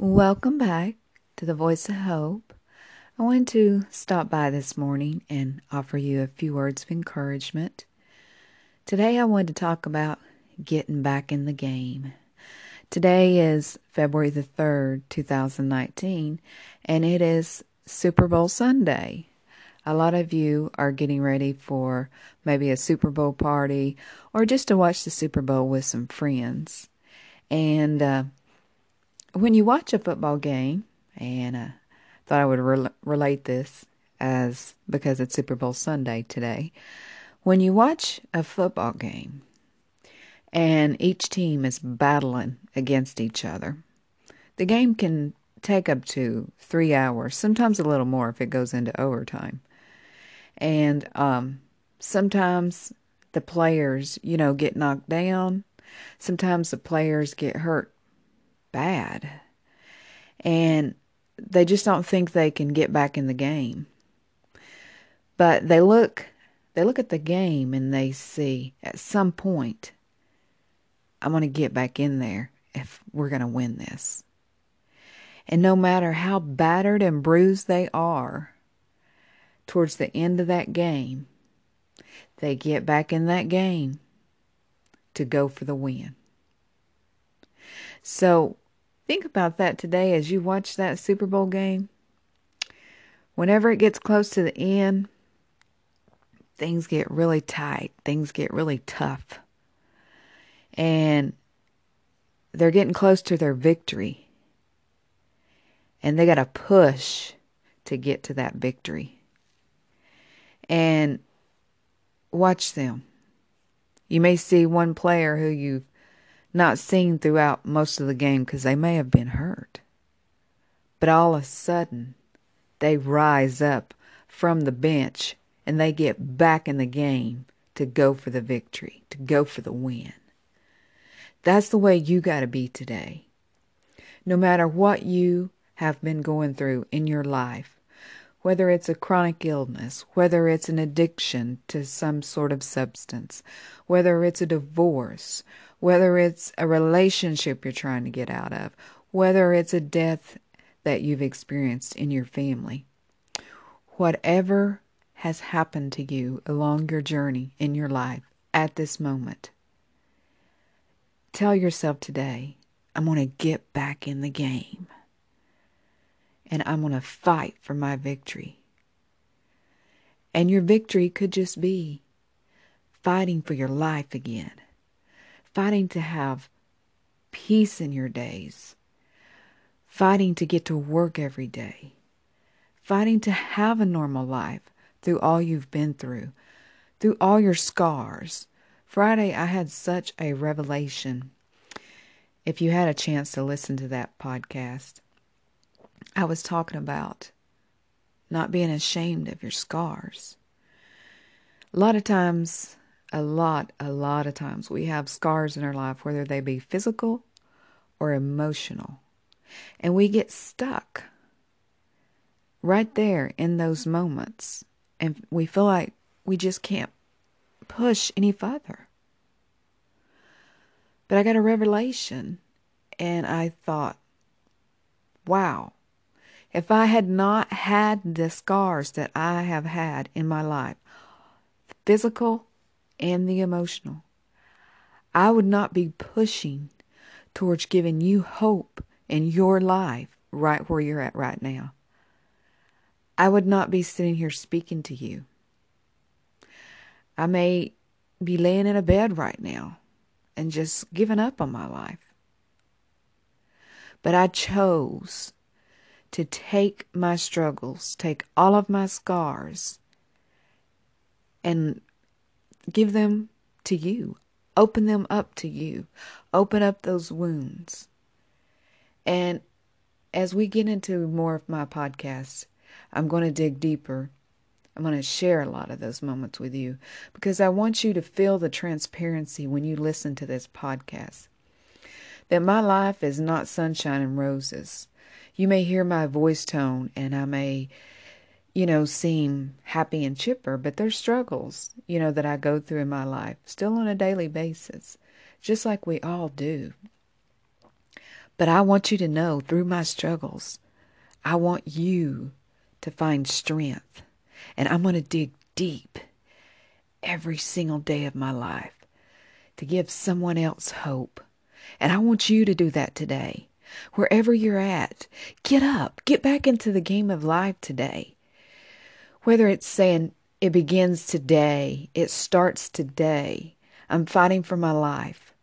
Welcome back to the Voice of Hope. I wanted to stop by this morning and offer you a few words of encouragement. Today, I wanted to talk about getting back in the game. Today is February the 3rd, 2019, and it is Super Bowl Sunday. A lot of you are getting ready for maybe a Super Bowl party or just to watch the Super Bowl with some friends. And uh, when you watch a football game, and I uh, thought I would re- relate this as because it's Super Bowl Sunday today. When you watch a football game and each team is battling against each other, the game can take up to three hours, sometimes a little more if it goes into overtime. And um, sometimes the players, you know, get knocked down. Sometimes the players get hurt bad. And they just don't think they can get back in the game. But they look they look at the game and they see at some point I'm going to get back in there if we're going to win this. And no matter how battered and bruised they are towards the end of that game, they get back in that game to go for the win. So think about that today as you watch that Super Bowl game. Whenever it gets close to the end, things get really tight, things get really tough. And they're getting close to their victory. And they got to push to get to that victory. And watch them. You may see one player who you've not seen throughout most of the game because they may have been hurt. But all of a sudden, they rise up from the bench and they get back in the game to go for the victory, to go for the win. That's the way you got to be today. No matter what you have been going through in your life, whether it's a chronic illness, whether it's an addiction to some sort of substance, whether it's a divorce, whether it's a relationship you're trying to get out of, whether it's a death that you've experienced in your family. Whatever has happened to you along your journey in your life at this moment, tell yourself today, I'm going to get back in the game and I'm going to fight for my victory. And your victory could just be fighting for your life again fighting to have peace in your days, fighting to get to work every day, fighting to have a normal life through all you've been through, through all your scars. Friday, I had such a revelation. If you had a chance to listen to that podcast, I was talking about not being ashamed of your scars. A lot of times a lot, a lot of times we have scars in our life, whether they be physical or emotional. And we get stuck right there in those moments. And we feel like we just can't push any further. But I got a revelation and I thought, wow, if I had not had the scars that I have had in my life, physical and the emotional. I would not be pushing towards giving you hope in your life right where you're at right now. I would not be sitting here speaking to you. I may be laying in a bed right now and just giving up on my life. But I chose to take my struggles, take all of my scars, and Give them to you. Open them up to you. Open up those wounds. And as we get into more of my podcasts, I'm going to dig deeper. I'm going to share a lot of those moments with you because I want you to feel the transparency when you listen to this podcast. That my life is not sunshine and roses. You may hear my voice tone and I may you know, seem happy and chipper, but there's struggles, you know, that I go through in my life, still on a daily basis, just like we all do. But I want you to know through my struggles, I want you to find strength. And I'm going to dig deep every single day of my life to give someone else hope. And I want you to do that today. Wherever you're at, get up, get back into the game of life today. Whether it's saying it begins today, it starts today, I'm fighting for my life,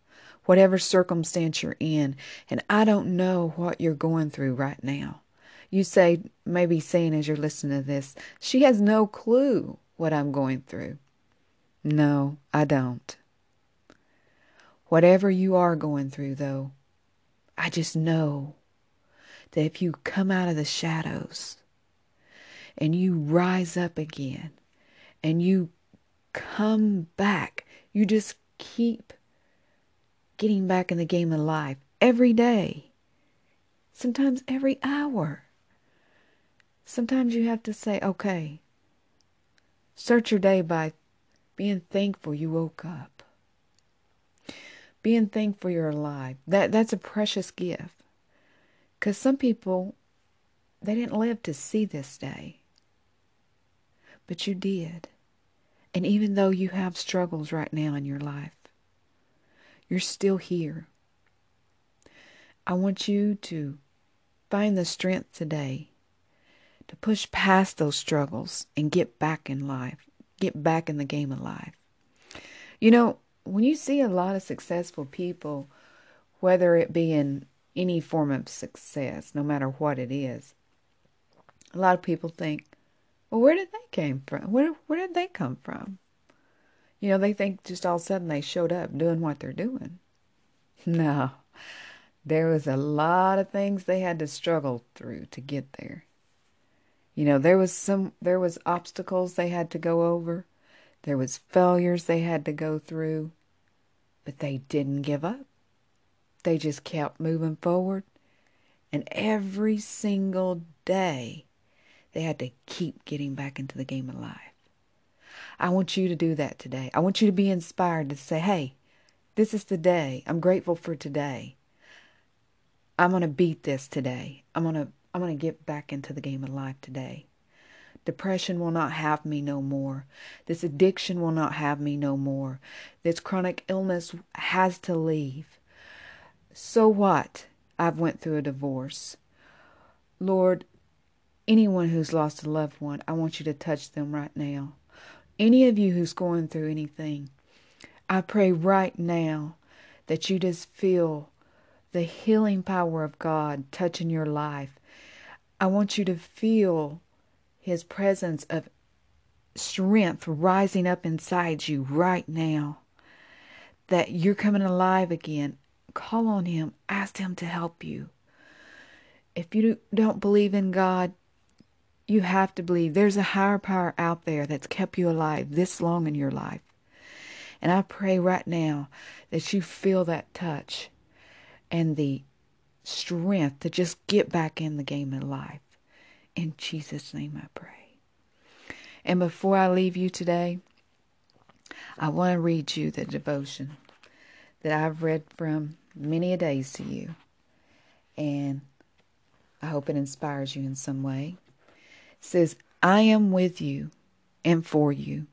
whatever circumstance you're in, and I don't know what you're going through right now. You say, maybe saying as you're listening to this, she has no clue what I'm going through. No, I don't. Whatever you are going through, though, I just know that if you come out of the shadows and you rise up again and you come back, you just keep getting back in the game of life every day, sometimes every hour. Sometimes you have to say, okay, start your day by being thankful you woke up. Being thankful you're alive. That that's a precious gift. Cuz some people they didn't live to see this day. But you did. And even though you have struggles right now in your life, you're still here. I want you to find the strength today to push past those struggles and get back in life, get back in the game of life. You know, when you see a lot of successful people, whether it be in any form of success, no matter what it is, a lot of people think, where did they came from? Where where did they come from? You know, they think just all of a sudden they showed up doing what they're doing. No. There was a lot of things they had to struggle through to get there. You know, there was some there was obstacles they had to go over. There was failures they had to go through, but they didn't give up. They just kept moving forward. And every single day, they had to keep getting back into the game of life. I want you to do that today. I want you to be inspired to say, hey, this is the day. I'm grateful for today. I'm going to beat this today. I'm going to I'm going to get back into the game of life today. Depression will not have me no more. This addiction will not have me no more. This chronic illness has to leave. So what? I've went through a divorce. Lord, anyone who's lost a loved one, I want you to touch them right now. Any of you who's going through anything, I pray right now that you just feel the healing power of God touching your life I want you to feel His presence of strength rising up inside you right now. That you're coming alive again. Call on Him, ask Him to help you. If you don't believe in God, you have to believe there's a higher power out there that's kept you alive this long in your life. And I pray right now that you feel that touch and the strength to just get back in the game of life. In Jesus' name I pray. And before I leave you today, I want to read you the devotion that I've read from many a days to you. And I hope it inspires you in some way. Says, I am with you and for you.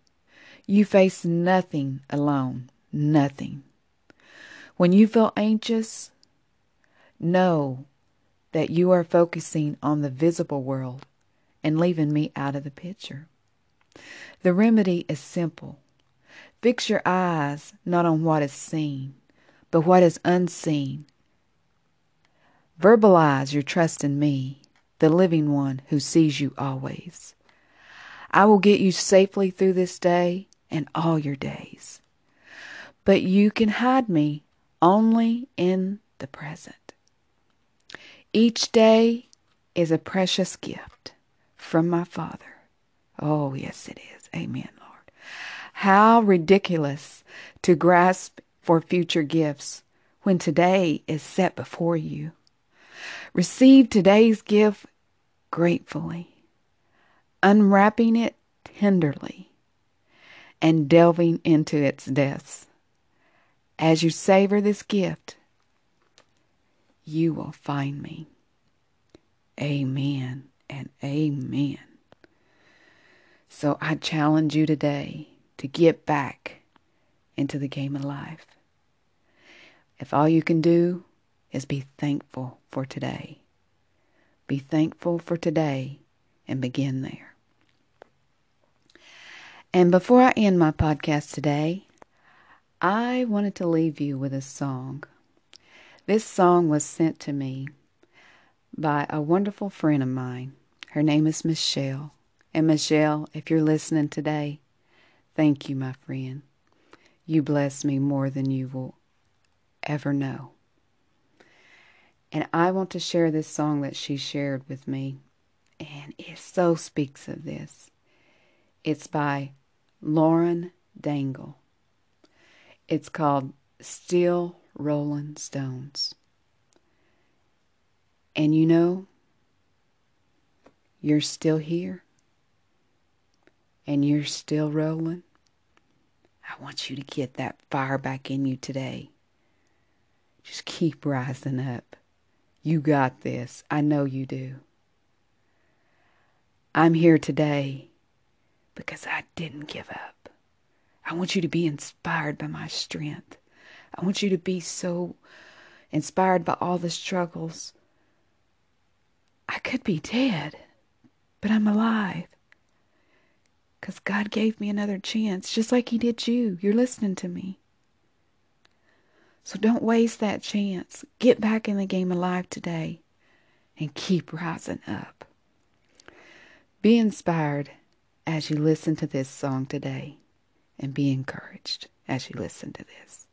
You face nothing alone, nothing. When you feel anxious, Know that you are focusing on the visible world and leaving me out of the picture. The remedy is simple. Fix your eyes not on what is seen, but what is unseen. Verbalize your trust in me, the living one who sees you always. I will get you safely through this day and all your days. But you can hide me only in the present. Each day is a precious gift from my Father. Oh, yes, it is. Amen, Lord. How ridiculous to grasp for future gifts when today is set before you. Receive today's gift gratefully, unwrapping it tenderly, and delving into its depths. As you savor this gift, you will find me. Amen and amen. So I challenge you today to get back into the game of life. If all you can do is be thankful for today, be thankful for today and begin there. And before I end my podcast today, I wanted to leave you with a song. This song was sent to me by a wonderful friend of mine. Her name is Michelle. And Michelle, if you're listening today, thank you, my friend. You bless me more than you will ever know. And I want to share this song that she shared with me, and it so speaks of this. It's by Lauren Daigle. It's called Still Rolling Stones. And you know, you're still here and you're still rolling. I want you to get that fire back in you today. Just keep rising up. You got this. I know you do. I'm here today because I didn't give up. I want you to be inspired by my strength. I want you to be so inspired by all the struggles. I could be dead, but I'm alive. Because God gave me another chance, just like He did you. You're listening to me. So don't waste that chance. Get back in the game alive today and keep rising up. Be inspired as you listen to this song today and be encouraged as you listen to this.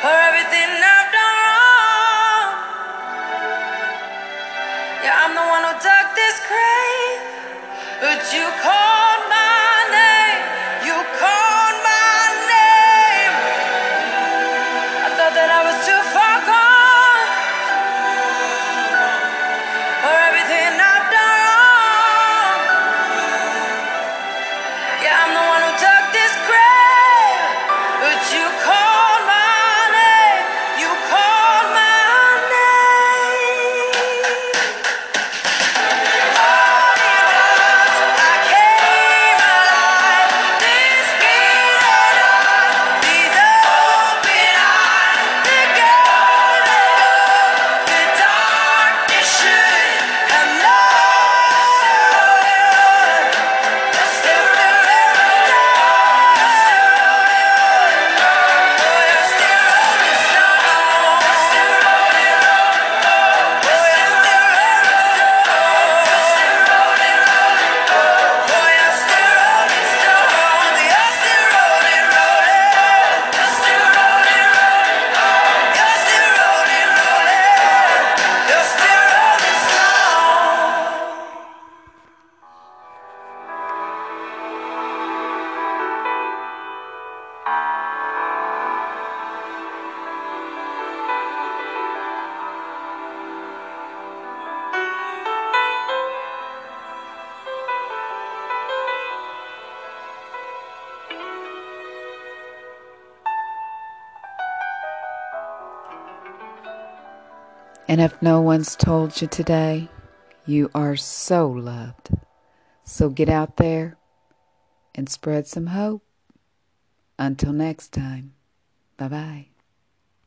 For everything I've done wrong. Yeah, I'm the one who dug this grave, but you called And if no one's told you today, you are so loved. So get out there and spread some hope. Until next time, bye bye.